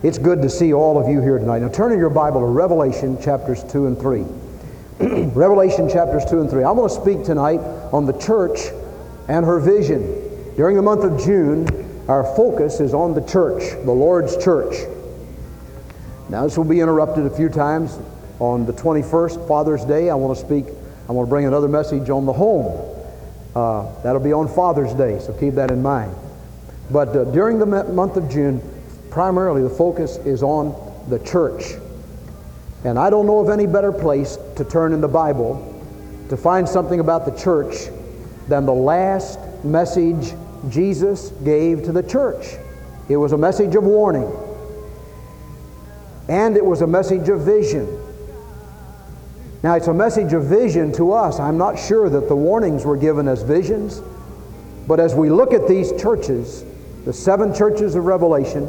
It's good to see all of you here tonight. Now turn in your Bible to Revelation chapters 2 and 3. Revelation chapters 2 and 3. I'm going to speak tonight on the church and her vision. During the month of June, our focus is on the church, the Lord's church. Now, this will be interrupted a few times. On the 21st, Father's Day, I want to speak, I want to bring another message on the home. Uh, that'll be on Father's Day, so keep that in mind. But uh, during the month of June, primarily the focus is on the church. And I don't know of any better place to turn in the Bible to find something about the church than the last message Jesus gave to the church. It was a message of warning, and it was a message of vision. Now, it's a message of vision to us. I'm not sure that the warnings were given as visions, but as we look at these churches, the seven churches of Revelation,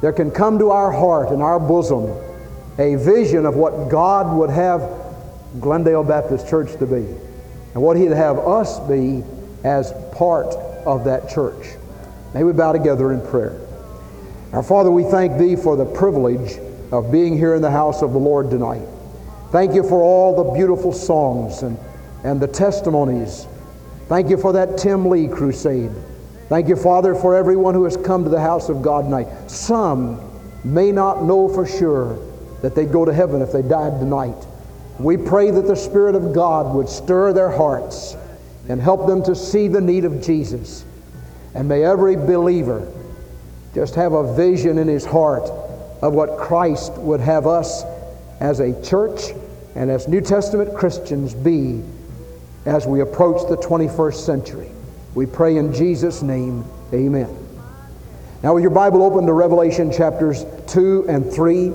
there can come to our heart and our bosom a vision of what God would have Glendale Baptist Church to be and what He'd have us be as part of that church. May we bow together in prayer. Our Father, we thank Thee for the privilege of being here in the house of the Lord tonight. Thank you for all the beautiful songs and, and the testimonies. Thank you for that Tim Lee crusade. Thank you, Father, for everyone who has come to the house of God tonight. Some may not know for sure that they'd go to heaven if they died tonight. We pray that the Spirit of God would stir their hearts and help them to see the need of Jesus. And may every believer just have a vision in his heart of what Christ would have us as a church and as New Testament Christians be as we approach the 21st century. We pray in Jesus' name, amen. Now, with your Bible open to Revelation chapters 2 and 3,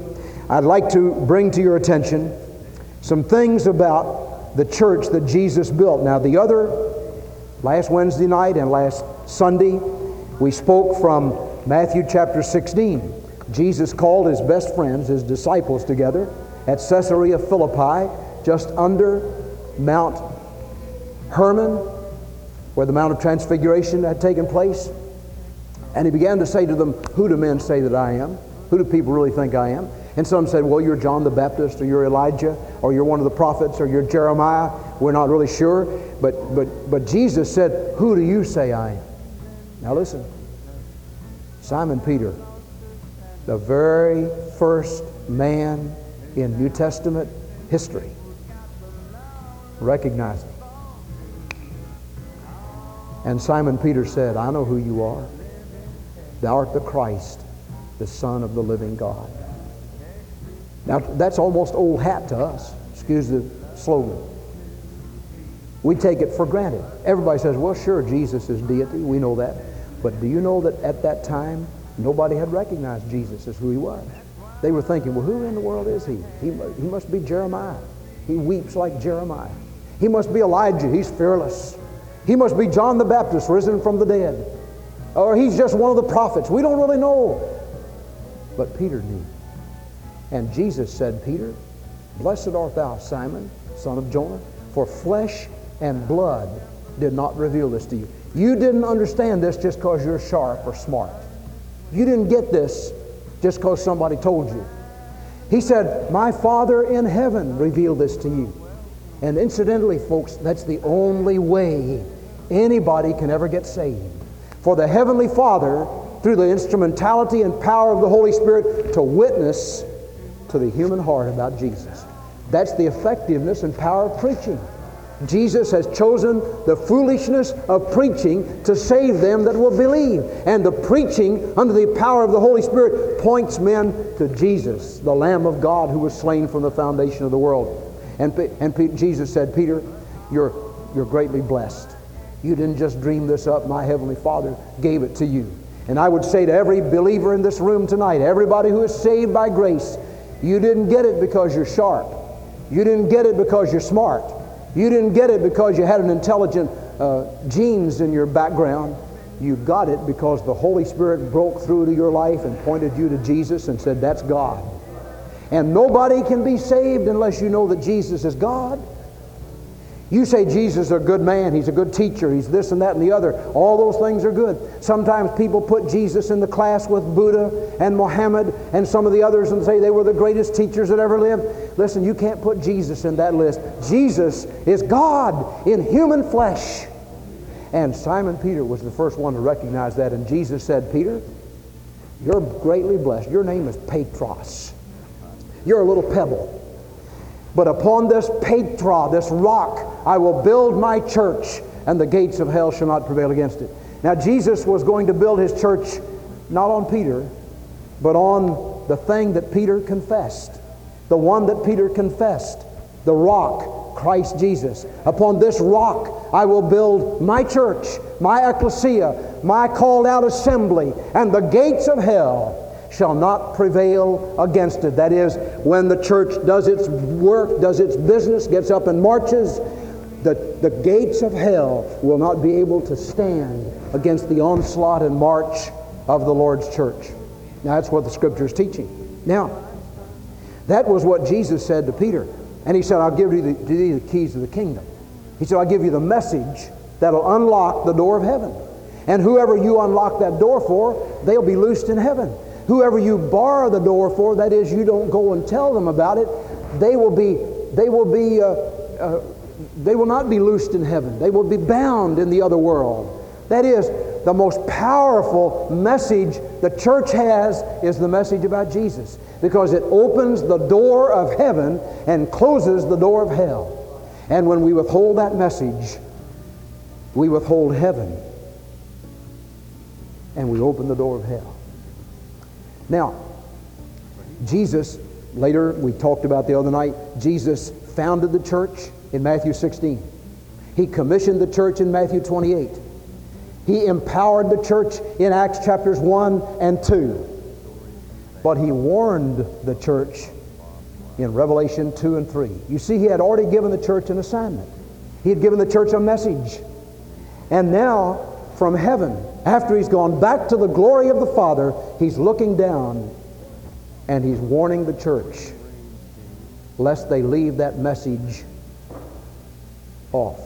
I'd like to bring to your attention some things about the church that Jesus built. Now, the other, last Wednesday night and last Sunday, we spoke from Matthew chapter 16. Jesus called his best friends, his disciples, together at Caesarea Philippi, just under Mount Hermon, where the Mount of Transfiguration had taken place. And he began to say to them, Who do men say that I am? Who do people really think I am? And some said, Well, you're John the Baptist, or you're Elijah, or you're one of the prophets, or you're Jeremiah. We're not really sure. But, but, but Jesus said, Who do you say I am? Now listen. Simon Peter, the very first man in New Testament history, recognized. And Simon Peter said, I know who you are. Thou art the Christ, the Son of the living God. Now, that's almost old hat to us. Excuse the slogan. We take it for granted. Everybody says, well, sure, Jesus is deity. We know that. But do you know that at that time, nobody had recognized Jesus as who he was? They were thinking, well, who in the world is he? He, he must be Jeremiah. He weeps like Jeremiah. He must be Elijah. He's fearless. He must be John the Baptist risen from the dead. Or he's just one of the prophets. We don't really know. But Peter knew. And Jesus said, Peter, blessed art thou, Simon, son of Jonah, for flesh and blood did not reveal this to you. You didn't understand this just because you're sharp or smart. You didn't get this just because somebody told you. He said, My Father in heaven revealed this to you. And incidentally, folks, that's the only way anybody can ever get saved. For the Heavenly Father, through the instrumentality and power of the Holy Spirit, to witness to the human heart about Jesus. That's the effectiveness and power of preaching. Jesus has chosen the foolishness of preaching to save them that will believe. And the preaching under the power of the Holy Spirit points men to Jesus, the Lamb of God who was slain from the foundation of the world. And, and Jesus said, Peter, you're, you're greatly blessed. You didn't just dream this up. My Heavenly Father gave it to you. And I would say to every believer in this room tonight, everybody who is saved by grace, you didn't get it because you're sharp. You didn't get it because you're smart. You didn't get it because you had an intelligent uh, genes in your background. You got it because the Holy Spirit broke through to your life and pointed you to Jesus and said, That's God. And nobody can be saved unless you know that Jesus is God. You say Jesus is a good man, he's a good teacher, he's this and that and the other. All those things are good. Sometimes people put Jesus in the class with Buddha and Muhammad and some of the others and say they were the greatest teachers that ever lived. Listen, you can't put Jesus in that list. Jesus is God in human flesh. And Simon Peter was the first one to recognize that. And Jesus said, Peter, you're greatly blessed. Your name is Petros. You're a little pebble. But upon this Petra, this rock, I will build my church, and the gates of hell shall not prevail against it. Now, Jesus was going to build his church not on Peter, but on the thing that Peter confessed, the one that Peter confessed, the rock, Christ Jesus. Upon this rock I will build my church, my ecclesia, my called out assembly, and the gates of hell shall not prevail against it. That is, when the church does its work, does its business, gets up and marches, the, the gates of hell will not be able to stand against the onslaught and march of the Lord's church. Now, that's what the scripture is teaching. Now, that was what Jesus said to Peter. And he said, I'll give you the, the keys of the kingdom. He said, I'll give you the message that'll unlock the door of heaven. And whoever you unlock that door for, they'll be loosed in heaven. Whoever you bar the door for, that is, you don't go and tell them about it, they will be, they will be, uh, uh, they will not be loosed in heaven. They will be bound in the other world. That is, the most powerful message the church has is the message about Jesus because it opens the door of heaven and closes the door of hell. And when we withhold that message, we withhold heaven and we open the door of hell. Now, Jesus, later we talked about the other night, Jesus founded the church in Matthew 16. He commissioned the church in Matthew 28. He empowered the church in Acts chapters 1 and 2. But he warned the church in Revelation 2 and 3. You see, he had already given the church an assignment. He had given the church a message. And now, from heaven, after he's gone back to the glory of the Father, he's looking down and he's warning the church lest they leave that message off.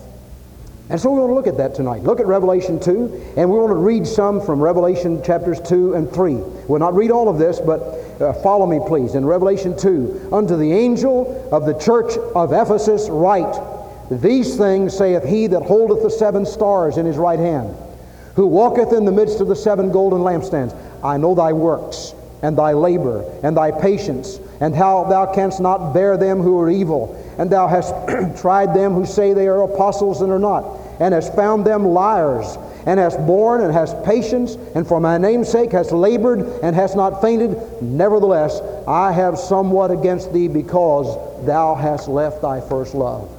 And so we want to look at that tonight. Look at Revelation 2, and we want to read some from Revelation chapters 2 and 3. We'll not read all of this, but uh, follow me, please. In Revelation 2, unto the angel of the church of Ephesus write, These things saith he that holdeth the seven stars in his right hand who walketh in the midst of the seven golden lampstands. I know thy works, and thy labor, and thy patience, and how thou canst not bear them who are evil. And thou hast tried them who say they are apostles and are not, and hast found them liars, and hast borne and hast patience, and for my name's sake hast labored and hast not fainted. Nevertheless, I have somewhat against thee because thou hast left thy first love.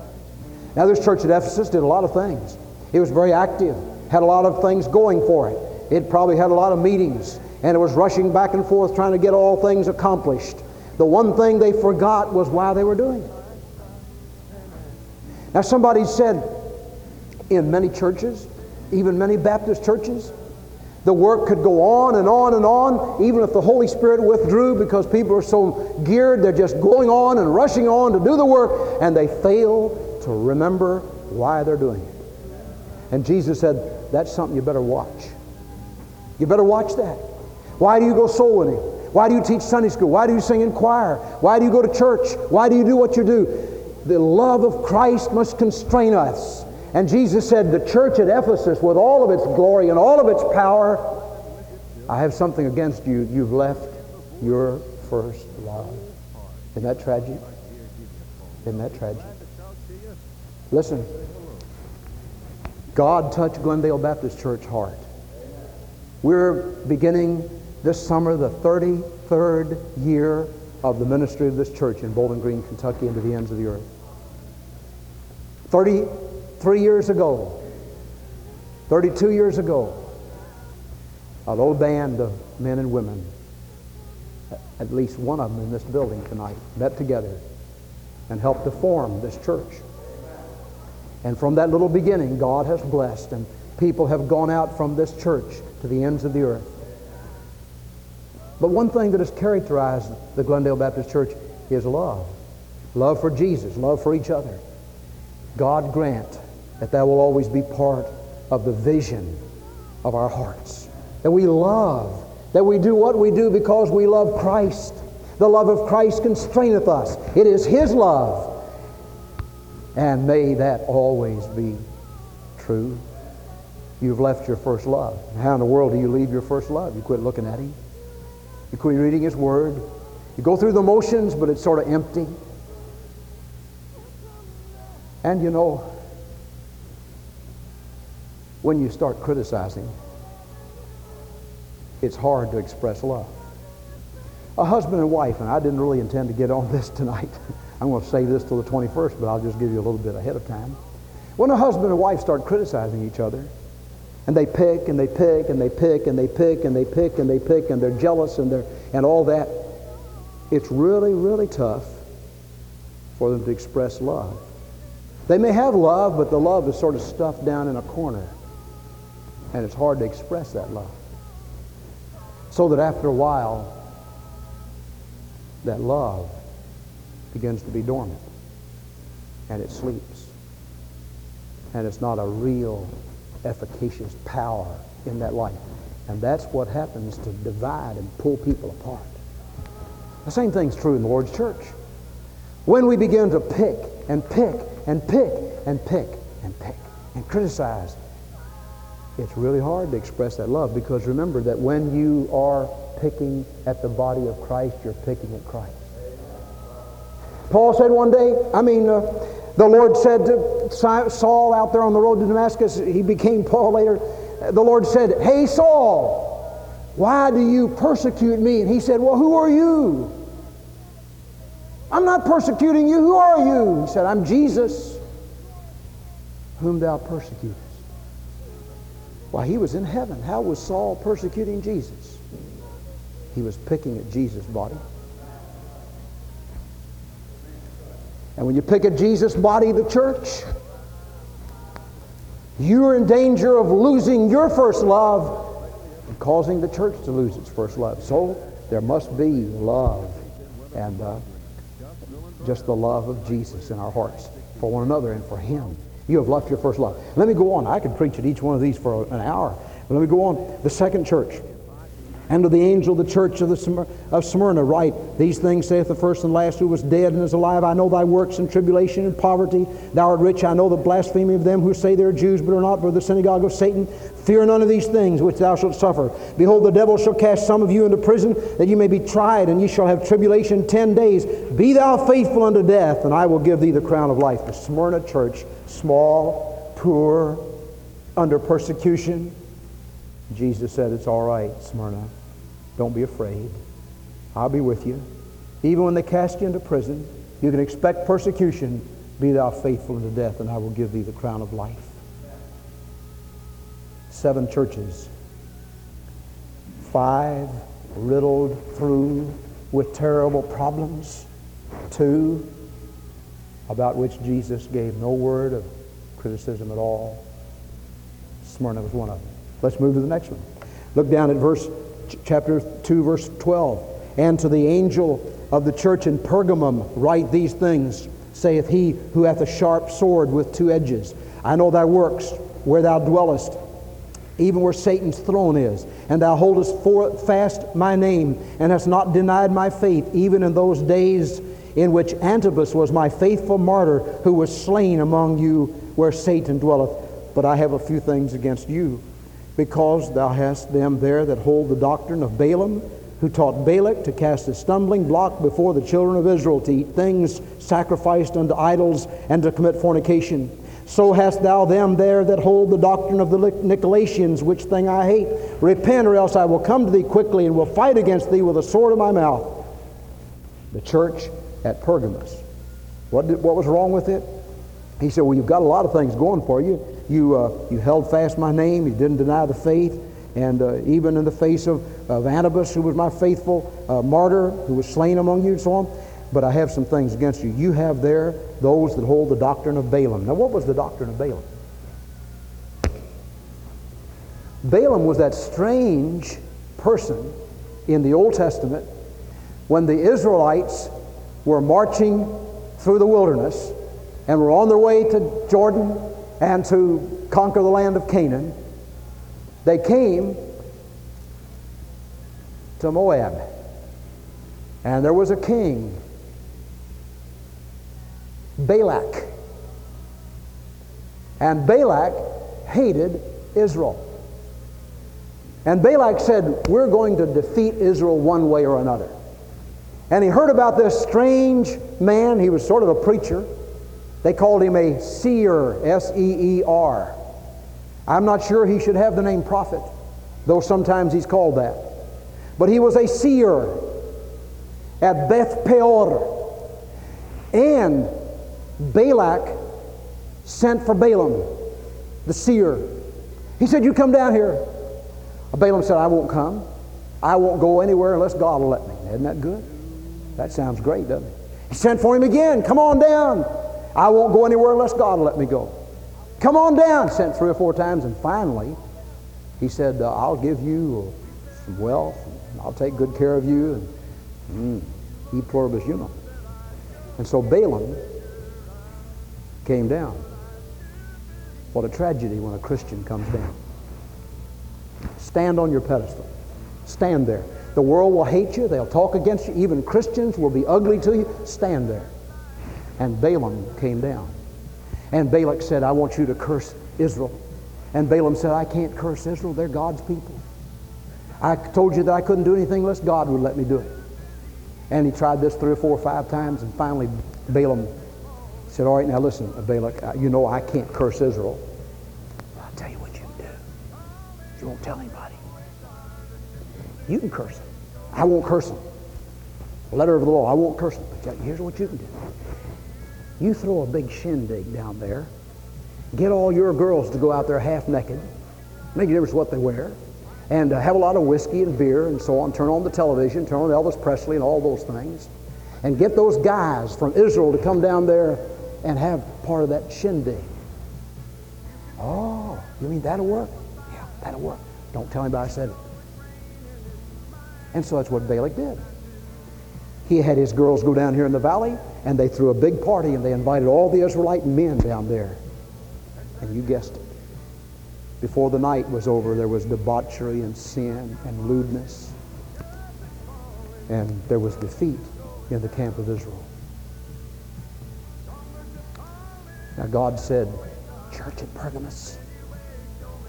Now, this church at Ephesus did a lot of things. It was very active had a lot of things going for it. It probably had a lot of meetings, and it was rushing back and forth trying to get all things accomplished. The one thing they forgot was why they were doing it. Now, somebody said in many churches, even many Baptist churches, the work could go on and on and on, even if the Holy Spirit withdrew because people are so geared, they're just going on and rushing on to do the work, and they fail to remember why they're doing it. And Jesus said, that's something you better watch. You better watch that. Why do you go soul winning? Why do you teach Sunday school? Why do you sing in choir? Why do you go to church? Why do you do what you do? The love of Christ must constrain us. And Jesus said, The church at Ephesus, with all of its glory and all of its power, I have something against you. You've left your first love. Isn't that tragic? Isn't that tragic? Listen, God touched Glendale Baptist Church heart. We're beginning this summer the 33rd year of the ministry of this church in Bowling Green, Kentucky, into the ends of the earth. 33 years ago, 32 years ago, a little band of men and women, at least one of them in this building tonight, met together and helped to form this church. And from that little beginning, God has blessed, and people have gone out from this church to the ends of the earth. But one thing that has characterized the Glendale Baptist Church is love love for Jesus, love for each other. God grant that that will always be part of the vision of our hearts. That we love, that we do what we do because we love Christ. The love of Christ constraineth us. It is His love. And may that always be true. You've left your first love. How in the world do you leave your first love? You quit looking at Him. You quit reading His Word. You go through the motions, but it's sort of empty. And you know, when you start criticizing, it's hard to express love. A husband and wife, and I didn't really intend to get on this tonight. I'm going to save this till the 21st, but I'll just give you a little bit ahead of time. When a husband and wife start criticizing each other, and they pick and they pick and they pick and they pick and they pick and they pick and they're jealous and they're and all that, it's really, really tough for them to express love. They may have love, but the love is sort of stuffed down in a corner. And it's hard to express that love. So that after a while, that love begins to be dormant. And it sleeps. And it's not a real efficacious power in that life. And that's what happens to divide and pull people apart. The same thing's true in the Lord's church. When we begin to pick and pick and pick and pick and pick and criticize, it's really hard to express that love because remember that when you are picking at the body of Christ, you're picking at Christ. Paul said one day, I mean, uh, the Lord said to Saul out there on the road to Damascus, he became Paul later. The Lord said, Hey, Saul, why do you persecute me? And he said, Well, who are you? I'm not persecuting you. Who are you? He said, I'm Jesus, whom thou persecutest. Why, he was in heaven. How was Saul persecuting Jesus? He was picking at Jesus' body. And when you pick at Jesus' body, the church, you're in danger of losing your first love and causing the church to lose its first love. So there must be love and uh, just the love of Jesus in our hearts for one another and for Him. You have left your first love. Let me go on. I could preach at each one of these for an hour. But let me go on. The second church. And to the angel of the church of, the, of Smyrna write, These things saith the first and last who was dead and is alive. I know thy works and tribulation and poverty. Thou art rich. I know the blasphemy of them who say they are Jews but are not, but the synagogue of Satan. Fear none of these things which thou shalt suffer. Behold, the devil shall cast some of you into prison, that you may be tried, and ye shall have tribulation ten days. Be thou faithful unto death, and I will give thee the crown of life. The Smyrna church, small, poor, under persecution. Jesus said, It's all right, Smyrna. Don't be afraid. I'll be with you. Even when they cast you into prison, you can expect persecution. Be thou faithful unto death, and I will give thee the crown of life. Seven churches, five riddled through with terrible problems, two about which Jesus gave no word of criticism at all. Smyrna was one of them. Let's move to the next one. Look down at verse chapter 2, verse 12. And to the angel of the church in Pergamum write these things, saith he who hath a sharp sword with two edges. I know thy works, where thou dwellest, even where Satan's throne is. And thou holdest fast my name, and hast not denied my faith, even in those days in which Antipas was my faithful martyr, who was slain among you where Satan dwelleth. But I have a few things against you because thou hast them there that hold the doctrine of Balaam, who taught Balak to cast a stumbling block before the children of Israel to eat things sacrificed unto idols and to commit fornication. So hast thou them there that hold the doctrine of the Nicolaitans, which thing I hate. Repent, or else I will come to thee quickly and will fight against thee with a sword in my mouth. The church at Pergamos. What, did, what was wrong with it? He said, Well, you've got a lot of things going for you. You, uh, you held fast my name. You didn't deny the faith. And uh, even in the face of, of Antipas, who was my faithful uh, martyr, who was slain among you, and so on. But I have some things against you. You have there those that hold the doctrine of Balaam. Now, what was the doctrine of Balaam? Balaam was that strange person in the Old Testament when the Israelites were marching through the wilderness and were on their way to Jordan and to conquer the land of Canaan, they came to Moab. And there was a king, Balak. And Balak hated Israel. And Balak said, We're going to defeat Israel one way or another. And he heard about this strange man. He was sort of a preacher. They called him a seer, S E E R. I'm not sure he should have the name prophet, though sometimes he's called that. But he was a seer at Beth Peor. And Balak sent for Balaam, the seer. He said, You come down here. Balaam said, I won't come. I won't go anywhere unless God will let me. Isn't that good? That sounds great, doesn't it? He sent for him again. Come on down. I won't go anywhere unless God let me go. Come on down. Sent three or four times, and finally, he said, uh, I'll give you some wealth, I'll take good care of you, and mm, e pluribus unum. And so Balaam came down. What a tragedy when a Christian comes down. Stand on your pedestal. Stand there. The world will hate you. They'll talk against you. Even Christians will be ugly to you. Stand there. And Balaam came down. And Balak said, I want you to curse Israel. And Balaam said, I can't curse Israel. They're God's people. I told you that I couldn't do anything unless God would let me do it. And he tried this three or four or five times, and finally Balaam said, All right, now listen, Balak, you know I can't curse Israel. I'll tell you what you can do. You won't tell anybody. You can curse them. I won't curse them. Letter of the law, I won't curse them. But here's what you can do. You throw a big shindig down there. Get all your girls to go out there half naked. Make a difference what they wear. And uh, have a lot of whiskey and beer and so on. Turn on the television. Turn on Elvis Presley and all those things. And get those guys from Israel to come down there and have part of that shindig. Oh, you mean that'll work? Yeah, that'll work. Don't tell anybody I said it. And so that's what Balak did. He had his girls go down here in the valley, and they threw a big party, and they invited all the Israelite men down there. And you guessed it. Before the night was over, there was debauchery and sin and lewdness. And there was defeat in the camp of Israel. Now God said, Church at Pergamos,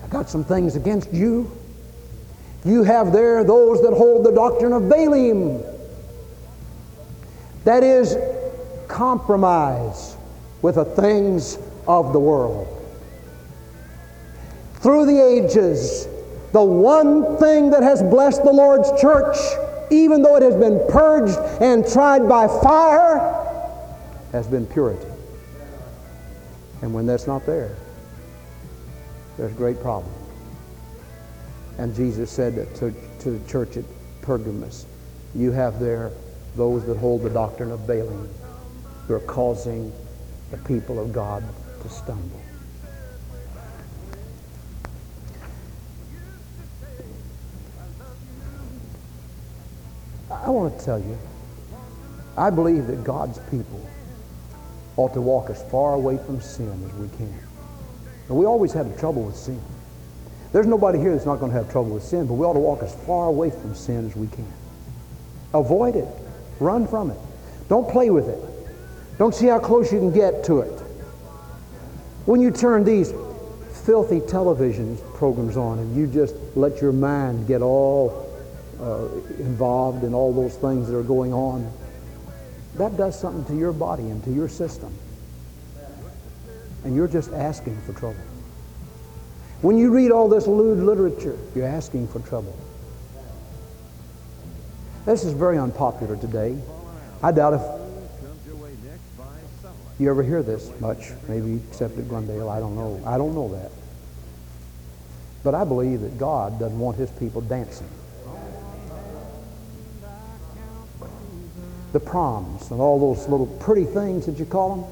I got some things against you. You have there those that hold the doctrine of Balaam. That is, compromise with the things of the world. Through the ages, the one thing that has blessed the Lord's church, even though it has been purged and tried by fire, has been purity. And when that's not there, there's a great problem. And Jesus said to, to the church at Pergamos, you have there those that hold the doctrine of Balaam who are causing the people of God to stumble. I want to tell you, I believe that God's people ought to walk as far away from sin as we can. And we always have trouble with sin. There's nobody here that's not going to have trouble with sin, but we ought to walk as far away from sin as we can. Avoid it. Run from it. Don't play with it. Don't see how close you can get to it. When you turn these filthy television programs on and you just let your mind get all uh, involved in all those things that are going on, that does something to your body and to your system. And you're just asking for trouble. When you read all this lewd literature, you're asking for trouble. This is very unpopular today. I doubt if you ever hear this much, maybe except at Glendale. I don't know. I don't know that. But I believe that God doesn't want his people dancing. The proms and all those little pretty things that you call them.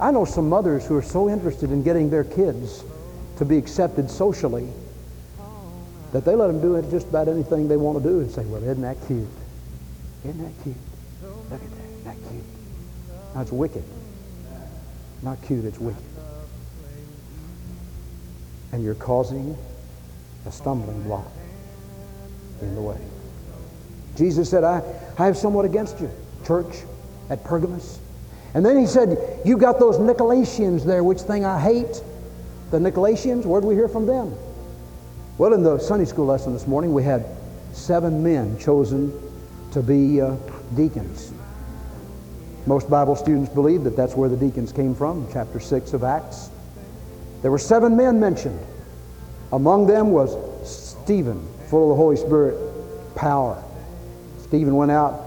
I know some mothers who are so interested in getting their kids to be accepted socially that they let them do just about anything they want to do and say, well, isn't that cute? Isn't that cute? Look at that. Isn't that cute? That's wicked. Not cute, it's wicked. And you're causing a stumbling block in the way. Jesus said, I, I have somewhat against you, church at Pergamos. And then he said, You got those Nicolaitans there, which thing I hate. The Nicolaitans, where did we hear from them? Well, in the Sunday school lesson this morning, we had seven men chosen to be uh, deacons. Most Bible students believe that that's where the deacons came from, chapter 6 of Acts. There were seven men mentioned. Among them was Stephen, full of the Holy Spirit power. Stephen went out,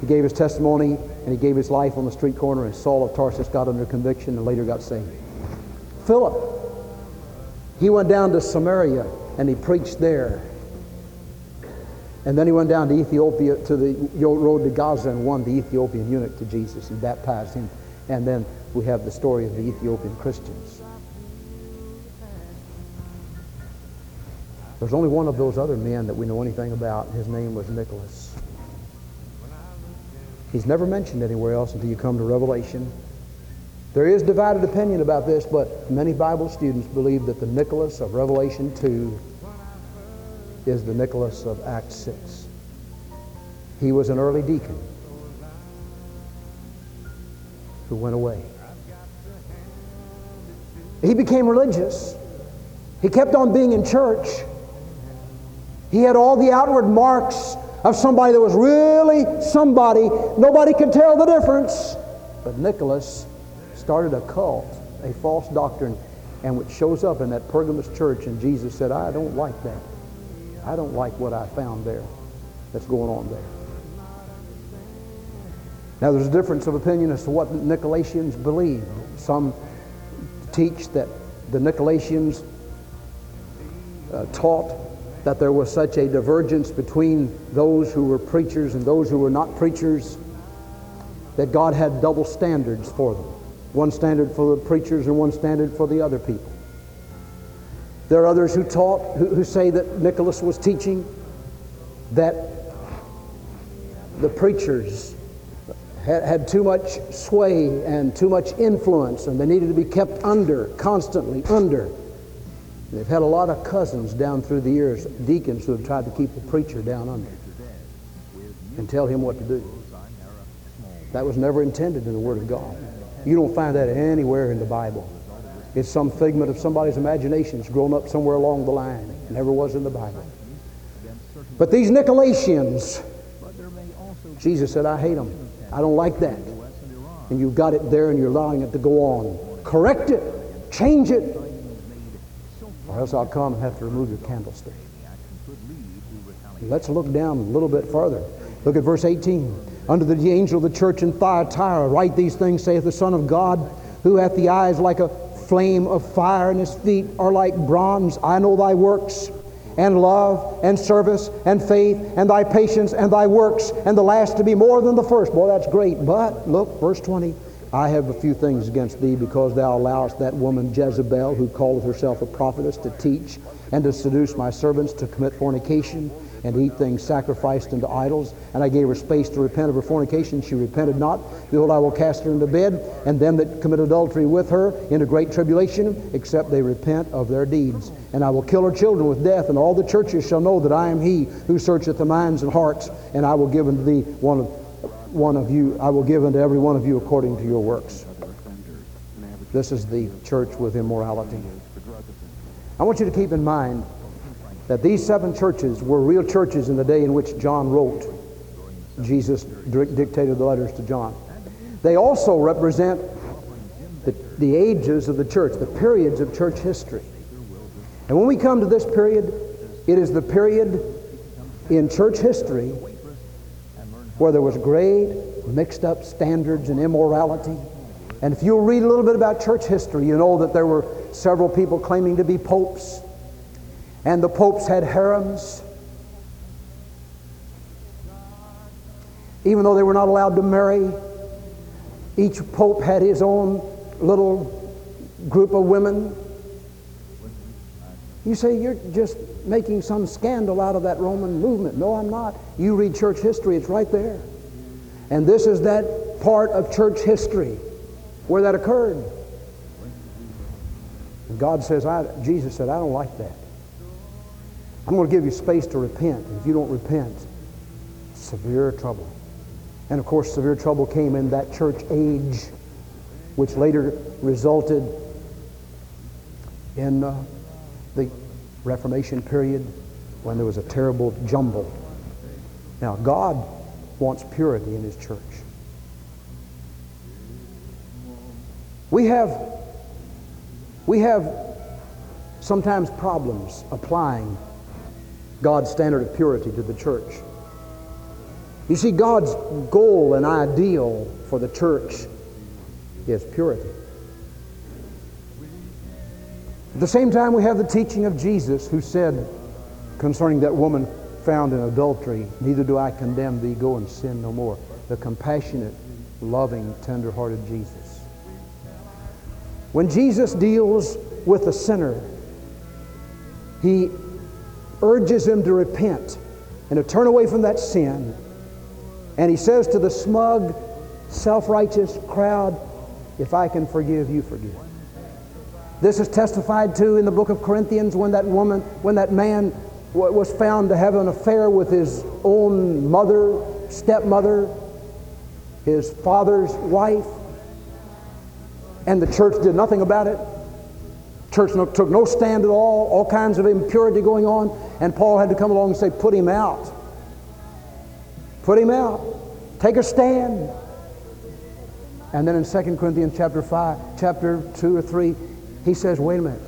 he gave his testimony, and he gave his life on the street corner, and Saul of Tarsus got under conviction and later got saved. Philip, he went down to Samaria and he preached there. And then he went down to Ethiopia, to the road to Gaza, and won the Ethiopian eunuch to Jesus and baptized him. And then we have the story of the Ethiopian Christians. There's only one of those other men that we know anything about. His name was Nicholas. He's never mentioned anywhere else until you come to Revelation. There is divided opinion about this, but many Bible students believe that the Nicholas of Revelation 2 is the Nicholas of Acts 6. He was an early deacon who went away. He became religious. He kept on being in church. He had all the outward marks of somebody that was really somebody. Nobody could tell the difference. But Nicholas started a cult, a false doctrine, and which shows up in that Pergamos church, and Jesus said, I don't like that. I don't like what I found there that's going on there. Now, there's a difference of opinion as to what Nicolaitans believe. Some teach that the Nicolaitans uh, taught that there was such a divergence between those who were preachers and those who were not preachers that God had double standards for them one standard for the preachers and one standard for the other people. There are others who taught, who, who say that Nicholas was teaching that the preachers had, had too much sway and too much influence and they needed to be kept under, constantly under. They've had a lot of cousins down through the years, deacons who have tried to keep the preacher down under and tell him what to do. That was never intended in the Word of God. You don't find that anywhere in the Bible. It's some figment of somebody's imagination that's grown up somewhere along the line. It never was in the Bible. But these Nicolaitans, Jesus said, I hate them. I don't like that. And you've got it there and you're allowing it to go on. Correct it. Change it. Or else I'll come and have to remove your candlestick. Let's look down a little bit further. Look at verse 18. Unto the angel of the church in Thyatira, write these things, saith the Son of God, who hath the eyes like a flame of fire, and his feet are like bronze. I know thy works, and love, and service, and faith, and thy patience, and thy works, and the last to be more than the first. Boy, that's great. But, look, verse 20. I have a few things against thee because thou allowest that woman Jezebel, who calleth herself a prophetess, to teach and to seduce my servants to commit fornication and eat things sacrificed unto idols. And I gave her space to repent of her fornication. She repented not. Behold, I will cast her into bed, and them that commit adultery with her into great tribulation, except they repent of their deeds. And I will kill her children with death, and all the churches shall know that I am he who searcheth the minds and hearts, and I will give unto thee one of, one of you, I will give unto every one of you according to your works. This is the church with immorality. I want you to keep in mind that these seven churches were real churches in the day in which John wrote. Jesus dictated the letters to John. They also represent the, the ages of the church, the periods of church history. And when we come to this period, it is the period in church history where there was great mixed up standards and immorality. And if you'll read a little bit about church history, you know that there were several people claiming to be popes and the popes had harems. Even though they were not allowed to marry, each pope had his own little group of women. You say you're just making some scandal out of that Roman movement. No, I'm not. You read church history, it's right there. And this is that part of church history where that occurred. And God says, I, Jesus said, I don't like that. I'm going to give you space to repent. If you don't repent, severe trouble. And of course, severe trouble came in that church age, which later resulted in uh, the Reformation period when there was a terrible jumble. Now, God wants purity in His church. We have, we have sometimes problems applying God's standard of purity to the church. You see, God's goal and ideal for the church is purity. At the same time, we have the teaching of Jesus who said concerning that woman found in adultery, Neither do I condemn thee, go and sin no more. The compassionate, loving, tender-hearted Jesus. When Jesus deals with a sinner, he urges him to repent and to turn away from that sin. And he says to the smug, self-righteous crowd, if I can forgive, you forgive. This is testified to in the book of Corinthians when that woman, when that man was found to have an affair with his own mother, stepmother, his father's wife, and the church did nothing about it. Church took no stand at all, all kinds of impurity going on, and Paul had to come along and say, Put him out. Put him out. Take a stand. And then in 2 Corinthians chapter 5, chapter 2 or 3, he says, wait a minute,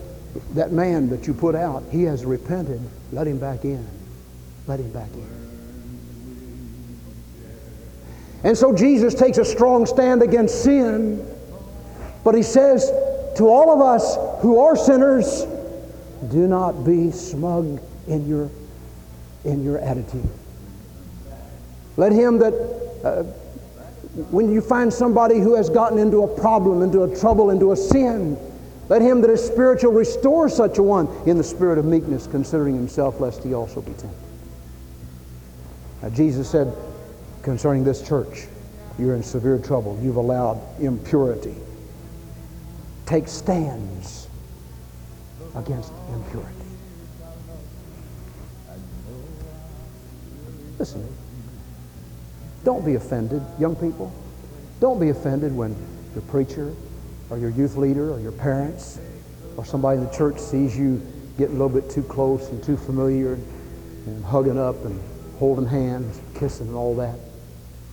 that man that you put out, he has repented. Let him back in. Let him back in. And so Jesus takes a strong stand against sin, but he says to all of us who are sinners, do not be smug in your, in your attitude. Let him that, uh, when you find somebody who has gotten into a problem, into a trouble, into a sin, let him that is spiritual restore such a one in the spirit of meekness, considering himself, lest he also be tempted. Now, Jesus said concerning this church, you're in severe trouble. You've allowed impurity. Take stands against impurity. Listen, don't be offended, young people. Don't be offended when your preacher or your youth leader or your parents or somebody in the church sees you getting a little bit too close and too familiar and hugging up and holding hands, kissing and all that,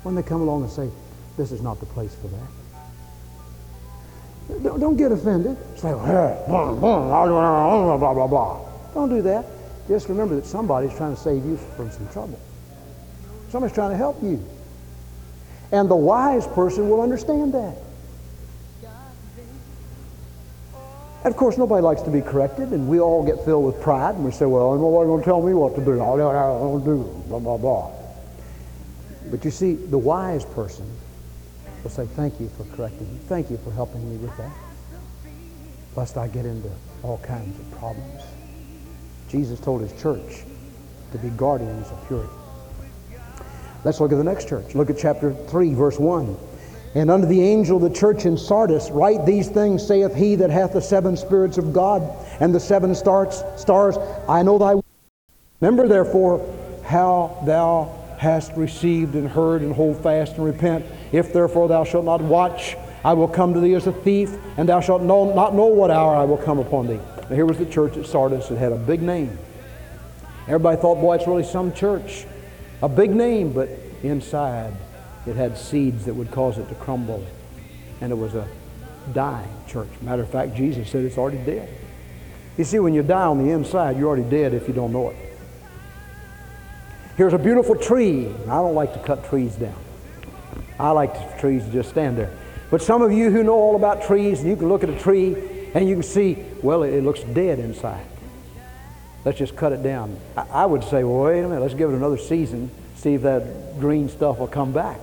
when they come along and say, this is not the place for that. Don't, don't get offended. Say, blah, blah, blah. Don't do that. Just remember that somebody's trying to save you from some trouble. Somebody's trying to help you. And the wise person will understand that. And of course, nobody likes to be corrected, and we all get filled with pride, and we say, well, nobody's going to tell me what to do. I don't do, blah, blah, blah. But you see, the wise person will say, thank you for correcting me. Thank you for helping me with that. Lest I get into all kinds of problems. Jesus told his church to be guardians of purity. Let's look at the next church. Look at chapter 3, verse 1. And unto the angel of the church in Sardis, write these things, saith he that hath the seven spirits of God and the seven stars. stars. I know thy. Remember therefore how thou hast received and heard, and hold fast and repent. If therefore thou shalt not watch, I will come to thee as a thief, and thou shalt know, not know what hour I will come upon thee. Now here was the church at Sardis that had a big name. Everybody thought, boy, it's really some church. A big name, but inside it had seeds that would cause it to crumble. And it was a dying church. Matter of fact, Jesus said it's already dead. You see, when you die on the inside, you're already dead if you don't know it. Here's a beautiful tree. I don't like to cut trees down. I like trees to just stand there. But some of you who know all about trees, you can look at a tree and you can see, well, it, looks dead inside. Let's just cut it down. I, I would say, well, wait a minute, let's give it another season, see if that green stuff will come back.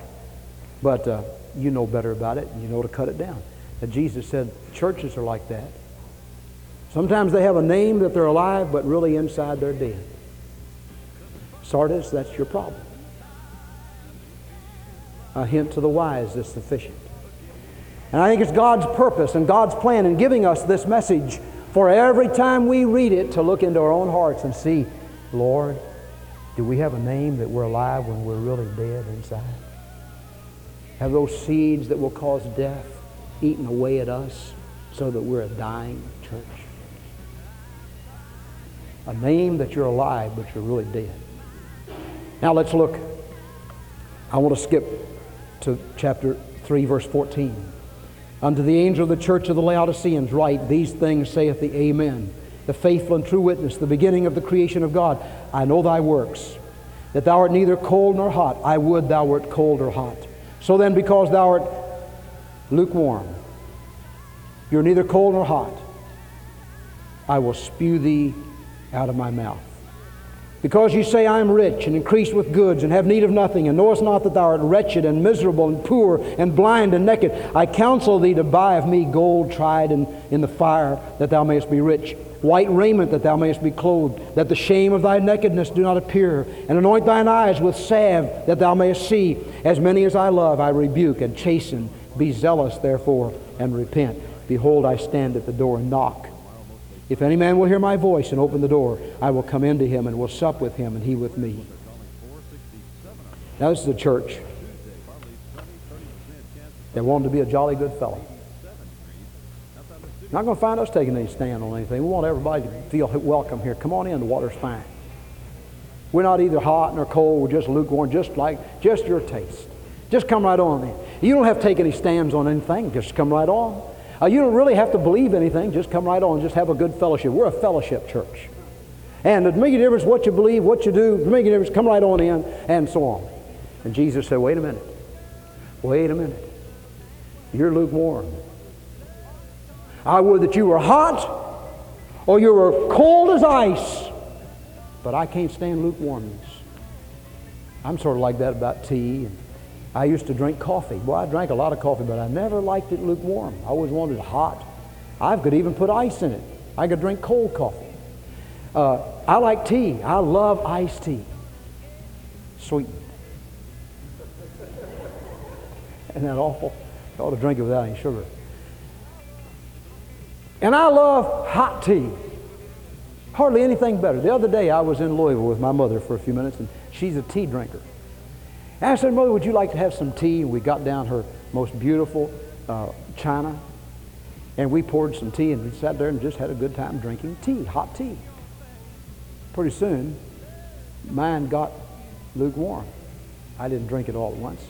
But uh, you know better about it, and you know to cut it down. And Jesus said churches are like that. Sometimes they have a name that they're alive, but really inside they're dead. Sardis, that's your problem. A hint to the wise is sufficient. And I think it's God's purpose and God's plan in giving us this message for every time we read it to look into our own hearts and see, Lord, do we have a name that we're alive when we're really dead inside? Have those seeds that will cause death eaten away at us so that we're a dying church? A name that you're alive but you're really dead. Now let's look. I want to skip to chapter 3, verse 14. Unto the angel of the church of the Laodiceans write, These things saith the Amen, the faithful and true witness, the beginning of the creation of God. I know thy works, that thou art neither cold nor hot. I would thou wert cold or hot. So then, because thou art lukewarm, you're neither cold nor hot, I will spew thee out of my mouth. Because you say, I am rich and increased with goods and have need of nothing, and knowest not that thou art wretched and miserable and poor and blind and naked, I counsel thee to buy of me gold tried in, in the fire, that thou mayest be rich, white raiment, that thou mayest be clothed, that the shame of thy nakedness do not appear, and anoint thine eyes with salve, that thou mayest see. As many as I love, I rebuke and chasten. Be zealous, therefore, and repent. Behold, I stand at the door and knock. If any man will hear my voice and open the door, I will come into him and will sup with him and he with me. Now, this is a church that wanted to be a jolly good fellow. Not going to find us taking any stand on anything. We want everybody to feel welcome here. Come on in, the water's fine. We're not either hot nor cold, we're just lukewarm, just like, just your taste. Just come right on in. You don't have to take any stands on anything, just come right on. Uh, you don't really have to believe anything. Just come right on. Just have a good fellowship. We're a fellowship church. And it makes a difference what you believe, what you do. It makes a difference. Come right on in, and so on. And Jesus said, wait a minute. Wait a minute. You're lukewarm. I would that you were hot or you were cold as ice, but I can't stand lukewarmness. I'm sort of like that about tea and I used to drink coffee. Well, I drank a lot of coffee, but I never liked it lukewarm. I always wanted it hot. I could even put ice in it. I could drink cold coffee. Uh, I like tea. I love iced tea. Sweetened. Isn't that awful? You ought to drink it without any sugar. And I love hot tea. Hardly anything better. The other day I was in Louisville with my mother for a few minutes, and she's a tea drinker. I said, Mother, would you like to have some tea? And we got down her most beautiful uh, china, and we poured some tea, and we sat there and just had a good time drinking tea, hot tea. Pretty soon, mine got lukewarm. I didn't drink it all at once.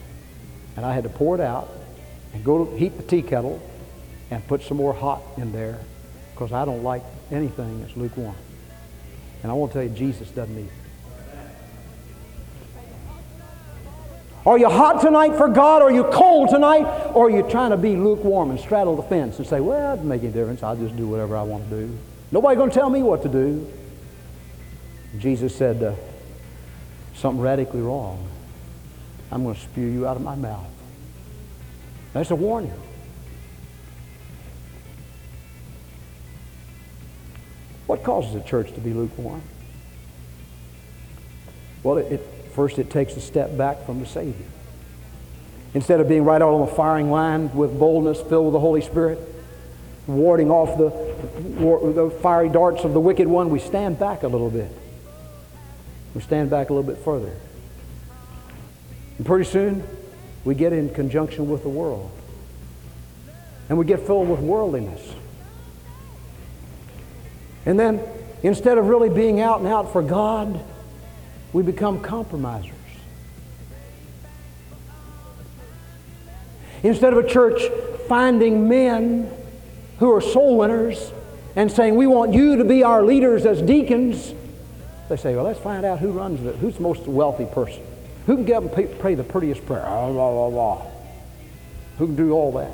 And I had to pour it out and go to heat the tea kettle and put some more hot in there because I don't like anything that's lukewarm. And I want to tell you, Jesus doesn't either. Are you hot tonight for God? Are you cold tonight? Or are you trying to be lukewarm and straddle the fence and say, well, it doesn't make any difference. I'll just do whatever I want to do. Nobody going to tell me what to do. Jesus said, uh, something radically wrong. I'm going to spew you out of my mouth. That's a warning. What causes a church to be lukewarm? Well, it, it First, it takes a step back from the Savior. Instead of being right out on the firing line with boldness, filled with the Holy Spirit, warding off the, the fiery darts of the wicked one, we stand back a little bit. We stand back a little bit further. And pretty soon, we get in conjunction with the world. And we get filled with worldliness. And then, instead of really being out and out for God, we become compromisers. Instead of a church finding men who are soul winners and saying, We want you to be our leaders as deacons, they say, Well, let's find out who runs it. Who's the most wealthy person? Who can get up and pray the prettiest prayer? Blah, blah, blah, Who can do all that?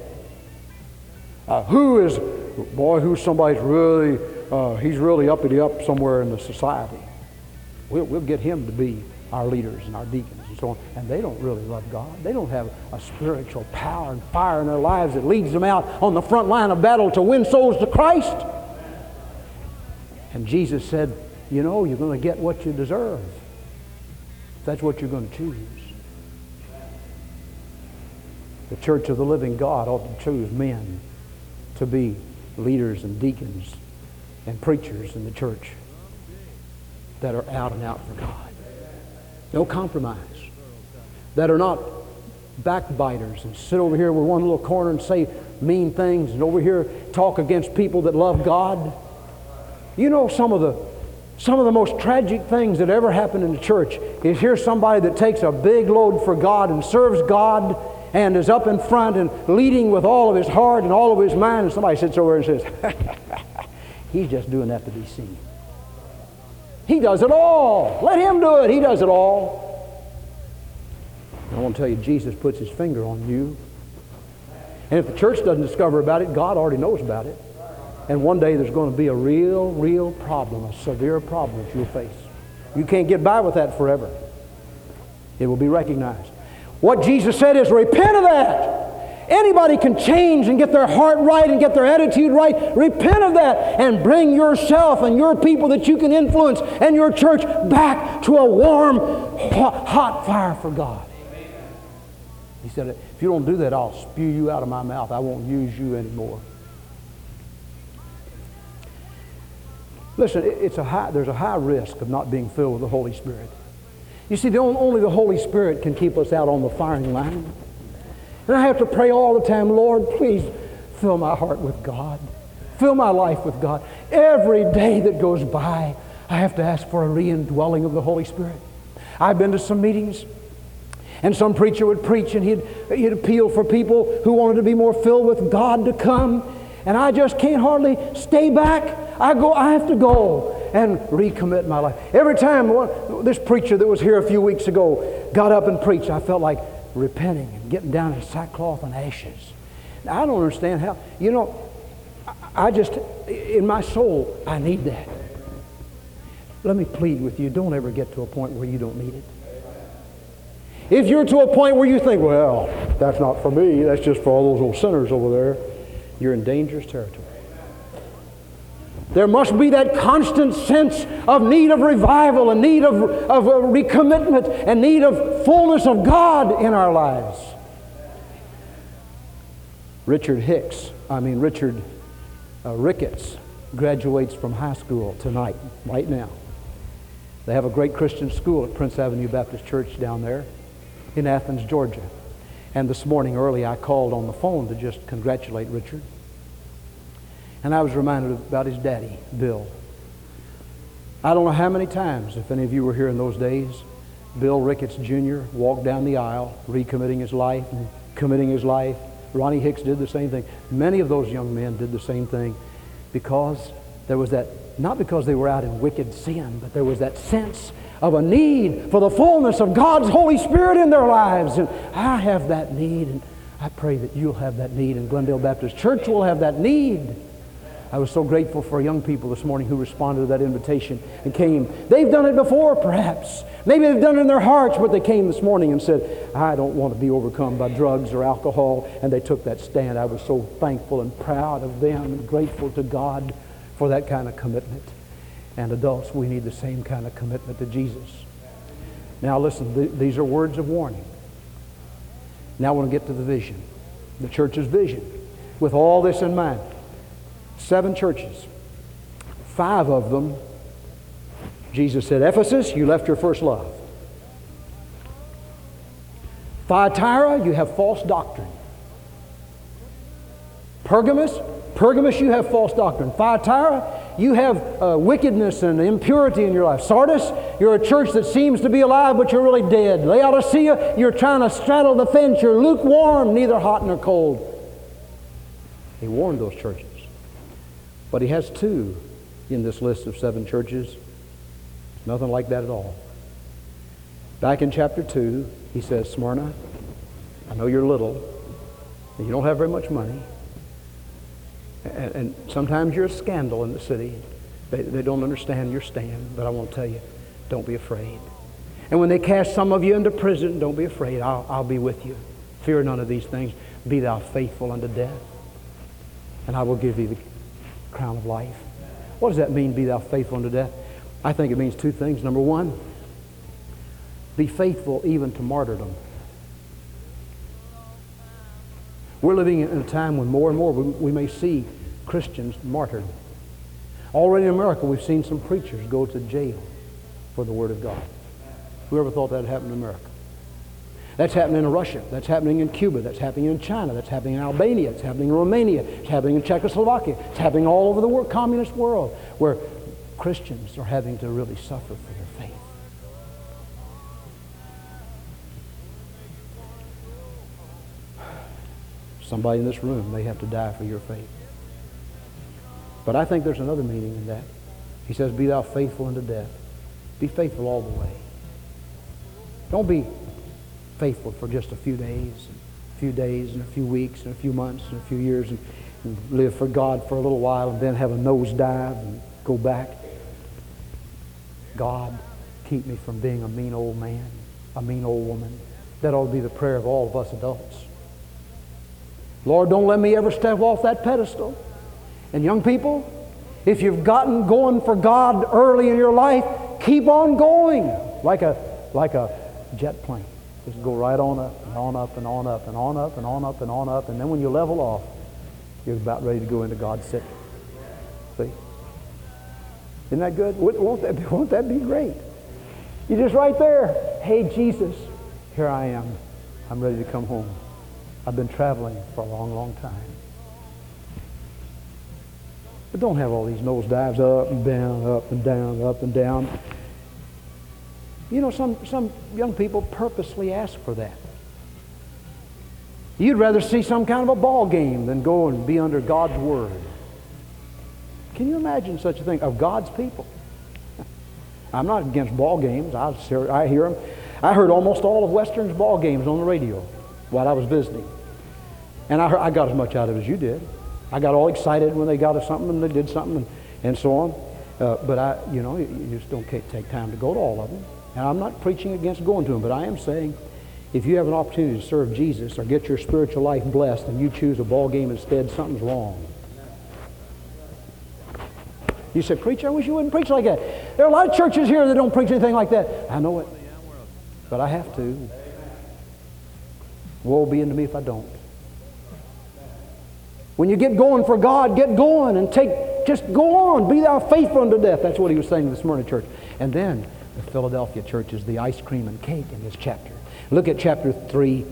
Uh, who is, boy, who's somebody's really, uh, he's really uppity up somewhere in the society. We'll, we'll get him to be our leaders and our deacons and so on. And they don't really love God. They don't have a spiritual power and fire in their lives that leads them out on the front line of battle to win souls to Christ. And Jesus said, you know, you're going to get what you deserve. That's what you're going to choose. The church of the living God ought to choose men to be leaders and deacons and preachers in the church that are out and out for God. No compromise. That are not backbiters and sit over here with one little corner and say mean things and over here talk against people that love God. You know some of the some of the most tragic things that ever happened in the church is here's somebody that takes a big load for God and serves God and is up in front and leading with all of his heart and all of his mind, and somebody sits over and says, He's just doing that to be seen. He does it all. Let him do it. He does it all. I want to tell you, Jesus puts his finger on you. And if the church doesn't discover about it, God already knows about it. And one day there's going to be a real, real problem, a severe problem that you'll face. You can't get by with that forever. It will be recognized. What Jesus said is repent of that. Anybody can change and get their heart right and get their attitude right. Repent of that and bring yourself and your people that you can influence and your church back to a warm, hot fire for God. He said, if you don't do that, I'll spew you out of my mouth. I won't use you anymore. Listen, it's a high, there's a high risk of not being filled with the Holy Spirit. You see, only the Holy Spirit can keep us out on the firing line. And I have to pray all the time, Lord, please fill my heart with God. Fill my life with God. Every day that goes by, I have to ask for a re-indwelling of the Holy Spirit. I've been to some meetings, and some preacher would preach, and he'd, he'd appeal for people who wanted to be more filled with God to come. And I just can't hardly stay back. I go, I have to go and recommit my life. Every time one, this preacher that was here a few weeks ago got up and preached, I felt like repenting and getting down in sackcloth and ashes. Now, I don't understand how, you know, I just, in my soul, I need that. Let me plead with you don't ever get to a point where you don't need it. If you're to a point where you think, well, that's not for me, that's just for all those old sinners over there, you're in dangerous territory. There must be that constant sense of need of revival and need of, of recommitment and need of fullness of God in our lives. Richard Hicks, I mean Richard uh, Ricketts, graduates from high school tonight, right now. They have a great Christian school at Prince Avenue Baptist Church down there in Athens, Georgia. And this morning early, I called on the phone to just congratulate Richard. And I was reminded about his daddy, Bill. I don't know how many times, if any of you were here in those days, Bill Ricketts Jr. walked down the aisle, recommitting his life and committing his life. Ronnie Hicks did the same thing. Many of those young men did the same thing because there was that, not because they were out in wicked sin, but there was that sense of a need for the fullness of God's Holy Spirit in their lives. And I have that need, and I pray that you'll have that need, and Glendale Baptist Church will have that need. I was so grateful for young people this morning who responded to that invitation and came. They've done it before, perhaps. Maybe they've done it in their hearts, but they came this morning and said, I don't want to be overcome by drugs or alcohol. And they took that stand. I was so thankful and proud of them and grateful to God for that kind of commitment. And adults, we need the same kind of commitment to Jesus. Now, listen, th- these are words of warning. Now I want to get to the vision, the church's vision. With all this in mind, seven churches. Five of them, Jesus said, Ephesus, you left your first love. Thyatira, you have false doctrine. Pergamus, Pergamus, you have false doctrine. Thyatira, you have uh, wickedness and impurity in your life. Sardis, you're a church that seems to be alive, but you're really dead. Laodicea, you're trying to straddle the fence. You're lukewarm, neither hot nor cold. He warned those churches. But he has two in this list of seven churches. Nothing like that at all. Back in chapter 2, he says, Smyrna, I know you're little, and you don't have very much money, and, and sometimes you're a scandal in the city. They, they don't understand your stand, but I want to tell you, don't be afraid. And when they cast some of you into prison, don't be afraid. I'll, I'll be with you. Fear none of these things. Be thou faithful unto death, and I will give thee the crown of life. What does that mean, be thou faithful unto death? I think it means two things. Number one, be faithful even to martyrdom. We're living in a time when more and more we, may see Christians martyred. Already in America, we've seen some preachers go to jail for the Word of God. Whoever thought that happened in America? That's happening in Russia. That's happening in Cuba. That's happening in China. That's happening in Albania. It's happening in Romania. It's happening in Czechoslovakia. It's happening all over the world, communist world, where Christians are having to really suffer for their faith. Somebody in this room may have to die for your faith. But I think there's another meaning in that. He says, Be thou faithful unto death. Be faithful all the way. Don't be faithful for just a few days, and a few days, and a few weeks, and a few months, and a few years, and, and live for God for a little while, and then have a nosedive and go back. God, keep me from being a mean old man, a mean old woman. That ought to be the prayer of all of us adults. Lord, don't let me ever step off that pedestal. And young people, if you've gotten going for God early in your life, keep on going like a, like a jet plane. Just go right on up and on up and on up and on up and on up and on up. And then when you level off, you're about ready to go into God's city. See? Isn't that good? Won't that, won't that be great? You're just right there. Hey, Jesus, here I am. I'm ready to come home. I've been traveling for a long, long time. But don't have all these nose dives up and down, up and down, up and down. You know, some, some young people purposely ask for that. You'd rather see some kind of a ball game than go and be under God's Word. Can you imagine such a thing of God's people? I'm not against ball games. I, I hear them. I heard almost all of Western's ball games on the radio while I was visiting. And I, heard, I got as much out of it as you did. I got all excited when they got something and they did something and, and so on. Uh, but I, you know, you, you just don't take time to go to all of them. And I'm not preaching against going to them, but I am saying if you have an opportunity to serve Jesus or get your spiritual life blessed and you choose a ball game instead, something's wrong. You said, Preacher, I wish you wouldn't preach like that. There are a lot of churches here that don't preach anything like that. I know it. But I have to. Woe be unto me if I don't. When you get going for God, get going and take, just go on. Be thou faithful unto death. That's what he was saying this morning, church. And then the Philadelphia church is the ice cream and cake in this chapter. Look at chapter 3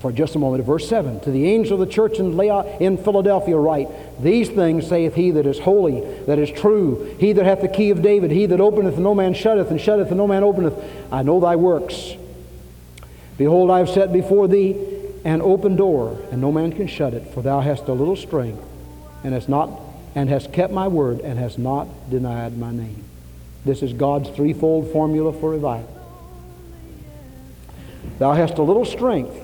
for just a moment. Verse 7 To the angel of the church in, in Philadelphia write, These things saith he that is holy, that is true, he that hath the key of David, he that openeth and no man shutteth, and shutteth and no man openeth. I know thy works. Behold, I have set before thee an open door, and no man can shut it, for thou hast a little strength, and hast not and hast kept my word, and hast not denied my name. This is God's threefold formula for revival. Thou hast a little strength.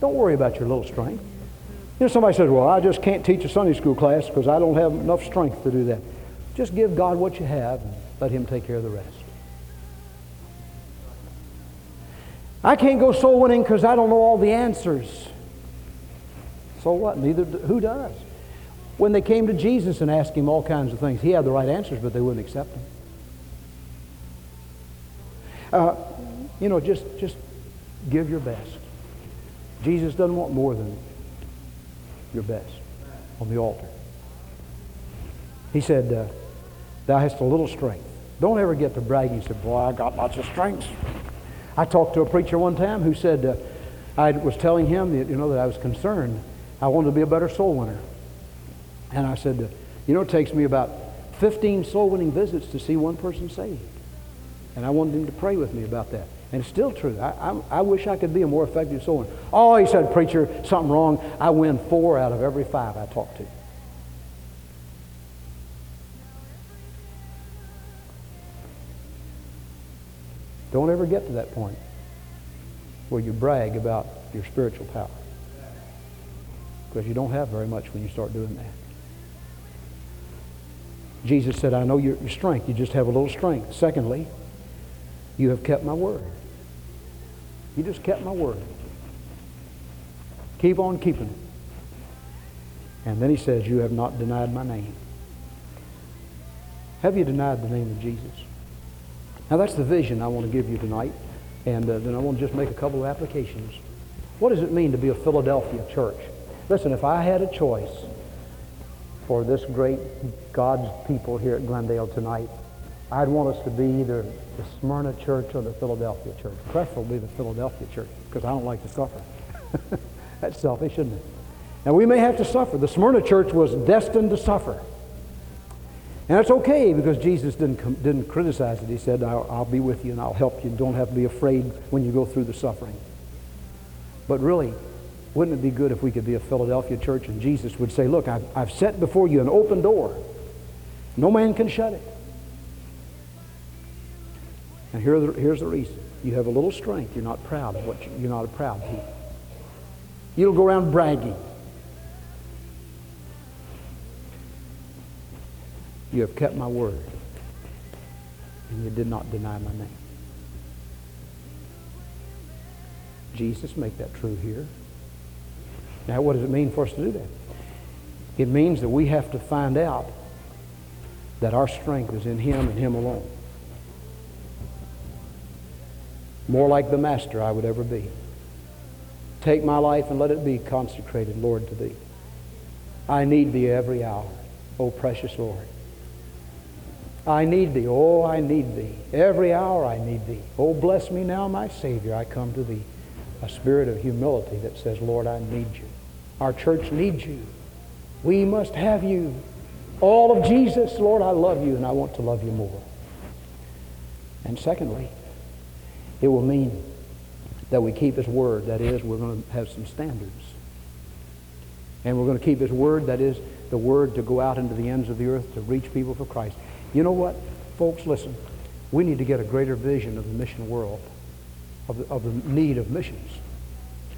Don't worry about your little strength. You know, somebody says, Well, I just can't teach a Sunday school class because I don't have enough strength to do that. Just give God what you have and let Him take care of the rest. I can't go soul winning because I don't know all the answers. So what? Neither who does? When they came to Jesus and asked him all kinds of things, he had the right answers, but they wouldn't accept them. Uh, you know, just just give your best. Jesus doesn't want more than your best on the altar. He said, uh, "Thou hast a little strength." Don't ever get to bragging. He said, "Boy, I got lots of strength." I talked to a preacher one time who said, uh, I was telling him that, you know, that I was concerned. I wanted to be a better soul winner. And I said, you know, it takes me about 15 soul winning visits to see one person saved. And I wanted him to pray with me about that. And it's still true. I, I, I wish I could be a more effective soul winner. Oh, he said, preacher, something wrong. I win four out of every five I talk to. Don't ever get to that point where you brag about your spiritual power. Because you don't have very much when you start doing that. Jesus said, I know your, your strength. You just have a little strength. Secondly, you have kept my word. You just kept my word. Keep on keeping it. And then he says, You have not denied my name. Have you denied the name of Jesus? Now, that's the vision I want to give you tonight. And uh, then I want to just make a couple of applications. What does it mean to be a Philadelphia church? Listen, if I had a choice for this great God's people here at Glendale tonight, I'd want us to be either the Smyrna church or the Philadelphia church. Preferably the Philadelphia church, because I don't like to suffer. That's selfish, isn't it? Now, we may have to suffer. The Smyrna church was destined to suffer. And that's okay because Jesus didn't, didn't criticize it. He said, I'll, I'll be with you and I'll help you. Don't have to be afraid when you go through the suffering. But really, wouldn't it be good if we could be a Philadelphia church and Jesus would say, Look, I've, I've set before you an open door. No man can shut it. And here here's the reason. You have a little strength. You're not proud of what you, you're not a proud people. You don't go around bragging. You have kept my word, and you did not deny my name. Jesus, make that true here. Now, what does it mean for us to do that? It means that we have to find out that our strength is in Him and Him alone. More like the Master I would ever be. Take my life and let it be consecrated, Lord, to Thee. I need Thee every hour, O precious Lord. I need Thee. Oh, I need Thee. Every hour I need Thee. Oh, bless me now, my Savior. I come to Thee. A spirit of humility that says, Lord, I need You. Our church needs You. We must have You. All of Jesus, Lord, I love You and I want to love You more. And secondly, it will mean that we keep His Word. That is, we're going to have some standards. And we're going to keep His Word. That is, the Word to go out into the ends of the earth to reach people for Christ. You know what? Folks, listen. We need to get a greater vision of the mission world, of the, of the need of missions.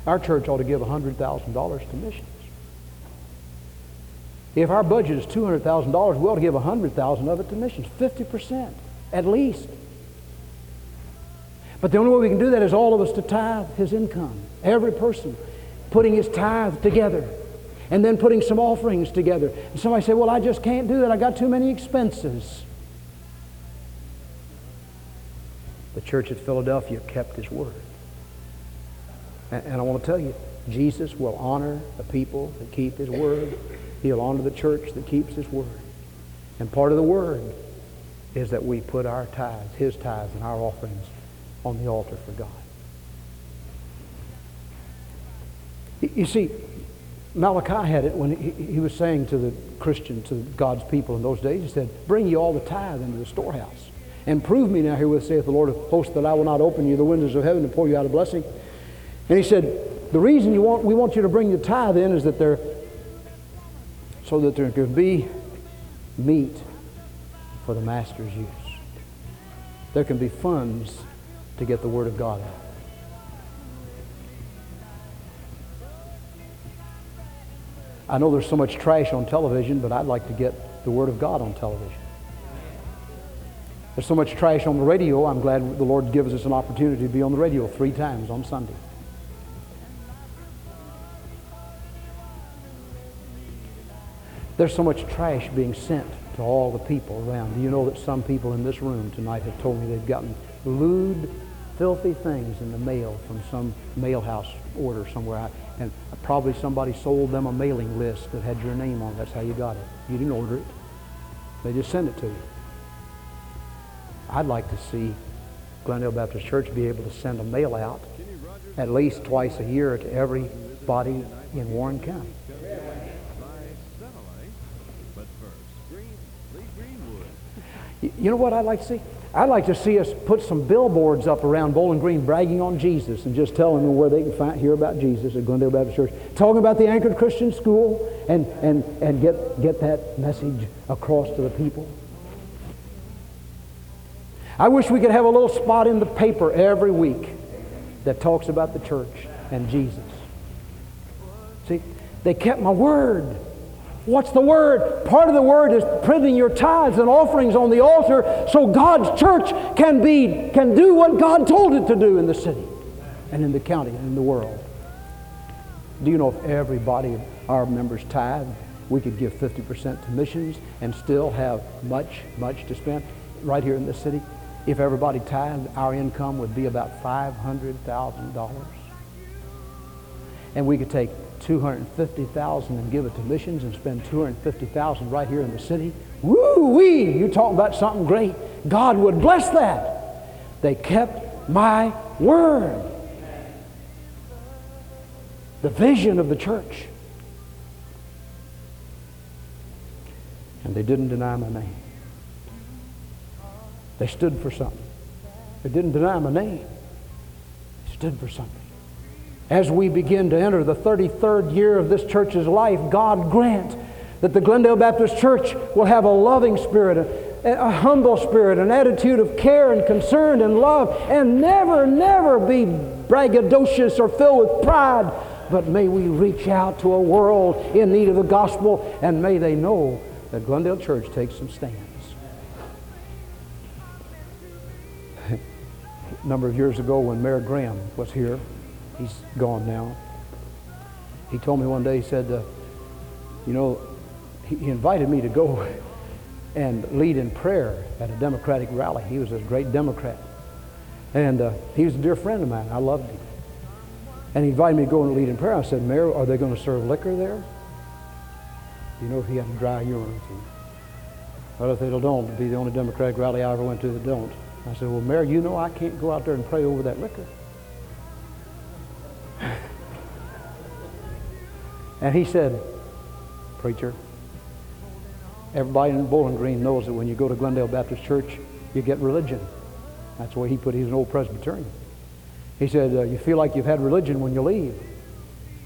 Our church ought to give $100,000 to missions. If our budget is $200,000, we ought to give 100000 of it to missions, 50% at least. But the only way we can do that is all of us to tithe his income. Every person putting his tithe together and then putting some offerings together. And somebody say, Well, I just can't do that. I got too many expenses. The church at Philadelphia kept his word. And I want to tell you, Jesus will honor the people that keep his word. He'll honor the church that keeps his word. And part of the word is that we put our tithes, his tithes, and our offerings on the altar for God. You see, Malachi had it when he, he was saying to the Christian, to God's people in those days, he said, Bring ye all the tithe into the storehouse. And prove me now herewith, saith the Lord of hosts, that I will not open you the windows of heaven to pour you out a blessing. And he said, The reason you want, we want you to bring the tithe in is that there, so that there can be meat for the master's use. There can be funds to get the Word of God out. I know there's so much trash on television, but I'd like to get the Word of God on television. There's so much trash on the radio, I'm glad the Lord gives us an opportunity to be on the radio three times on Sunday. There's so much trash being sent to all the people around. Do you know that some people in this room tonight have told me they've gotten lewd, filthy things in the mail from some mail house order somewhere. And probably somebody sold them a mailing list that had your name on it. That's how you got it. You didn't order it. They just sent it to you. I'd like to see Glendale Baptist Church be able to send a mail out at least twice a year to everybody in Warren County. You know what I'd like to see? I'd like to see us put some billboards up around Bowling Green bragging on Jesus and just telling them where they can find, hear about Jesus at Glendale Baptist Church. Talking about the Anchored Christian School and, and, and get, get that message across to the people. I wish we could have a little spot in the paper every week that talks about the church and Jesus. See, they kept my word. What's the word? Part of the word is putting your tithes and offerings on the altar so God's church can be can do what God told it to do in the city and in the county and in the world. Do you know if everybody our members tithe, we could give 50% to missions and still have much, much to spend right here in the city? If everybody tithed, our income would be about $500,000. and we could take 250,000 and give it to missions and spend 250,000 right here in the city. Woo wee! You talk about something great. God would bless that. They kept my word. The vision of the church. And they didn't deny my name. They stood for something. They didn't deny my name. They stood for something. As we begin to enter the 33rd year of this church's life, God grant that the Glendale Baptist Church will have a loving spirit, a, a, humble spirit, an attitude of care and concern and love, and never, never be braggadocious or filled with pride. But may we reach out to a world in need of the gospel, and may they know that Glendale Church takes some stands. a number of years ago, when Mayor Graham was here, he's gone now. He told me one day, he said, uh, you know, he, he invited me to go and lead in prayer at a Democratic rally. He was a great Democrat. And uh, he was a dear friend of mine. I loved him. And he invited me to go and lead in prayer. I said, Mayor, are they going to serve liquor there? You know he had a dry urine? Well, if they don't, it'd be the only Democratic rally I ever went to that don't. I said, well, Mayor, you know I can't go out there and pray over that liquor. And he said, preacher, everybody in Bowling Green knows that when you go to Glendale Baptist Church, you get religion. That's why he put, it. he's an old Presbyterian. He said, uh, you feel like you've had religion when you leave.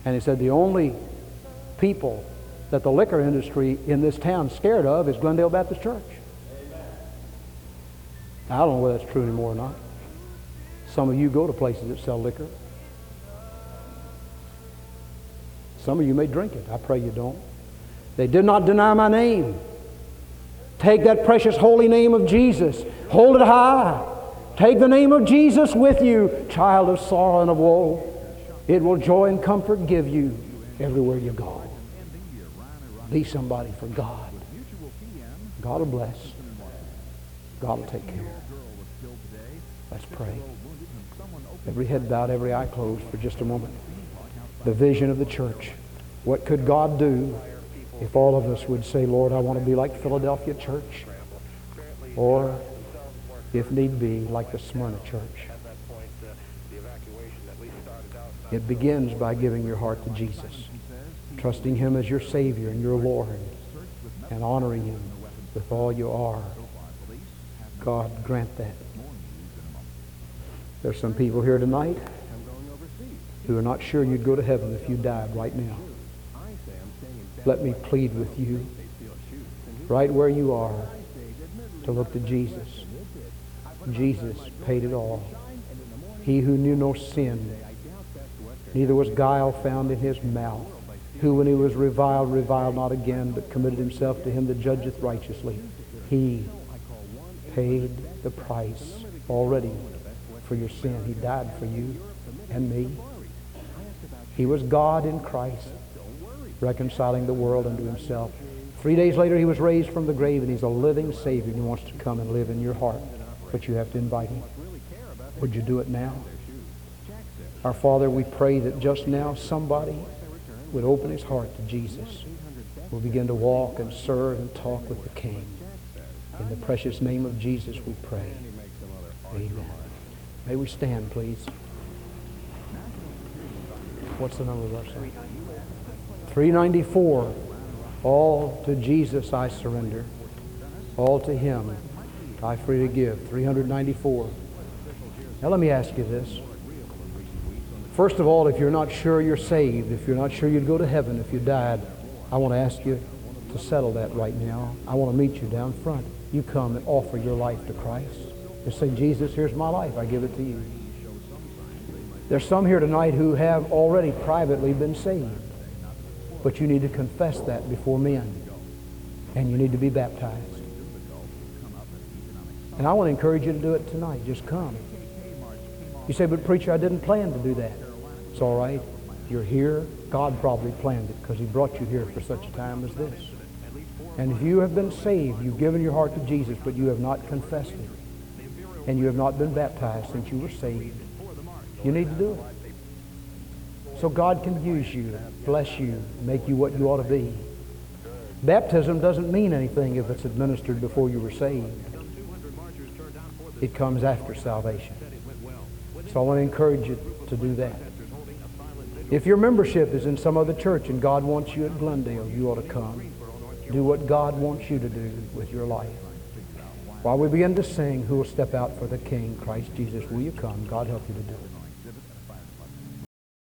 And he said, the only people that the liquor industry in this town is scared of is Glendale Baptist Church. I don't know whether that's true anymore or not. Some of you go to places that sell liquor. Some of you may drink it. I pray you don't. They did not deny my name. Take that precious holy name of Jesus. Hold it high. Take the name of Jesus with you, child of sorrow and of woe. It will joy and comfort give you everywhere you go. Be somebody for God. God will bless. God will take care. Let's pray. Every head bowed, every eye closed for just a moment. The vision of the church. What could God do if all of us would say, Lord, I want to be like Philadelphia church? Or, if need be, like the Smyrna church. It begins by giving your heart to Jesus, trusting Him as your Savior and your Lord, and honoring Him with all you are. God grant that. There's some people here tonight who are not sure you'd go to heaven if you died right now. Let me plead with you, right where you are, to look to Jesus. Jesus paid it all. He who knew no sin, neither was guile found in his mouth, who when he was reviled, reviled not again, but committed himself to him that judgeth righteously. He paid the price already for your sin. He died for you and me. He was God in Christ, reconciling the world unto himself. Three days later, he was raised from the grave, and he's a living Savior, and he wants to come and live in your heart. But you have to invite him. Would you do it now? Our Father, we pray that just now somebody would open his heart to Jesus. We'll begin to walk and serve and talk with the King. In the precious name of Jesus we pray. Amen. May we stand, please. What's the number of song? 394. All to Jesus I surrender. All to Him I freely give. 394. Now let me ask you this. First of all, if you're not sure you're saved, if you're not sure you'd go to heaven if you died, I want to ask you to settle that right now. I want to meet you down front. You come and offer your life to Christ. Just say, Jesus, here's my life. I give it to you. There's some here tonight who have already privately been saved. But you need to confess that before men. And you need to be baptized. And I want to encourage you to do it tonight. Just come. You say, but preacher, I didn't plan to do that. It's all right. You're here. God probably planned it because he brought you here for such a time as this. And if you have been saved, you've given your heart to Jesus, but you have not confessed it, and you have not been baptized since you were saved, you need to do it. so God can use you, bless you, make you what you ought to be. Baptism doesn't mean anything if it's administered before you were saved. It comes after salvation. So I want to encourage you to do that. If your membership is in some other church and God wants you at Glendale, you ought to come. Do what God wants you to do with your life. While we begin to sing, who will step out for the King, Christ Jesus? Will you come? God help you to do it.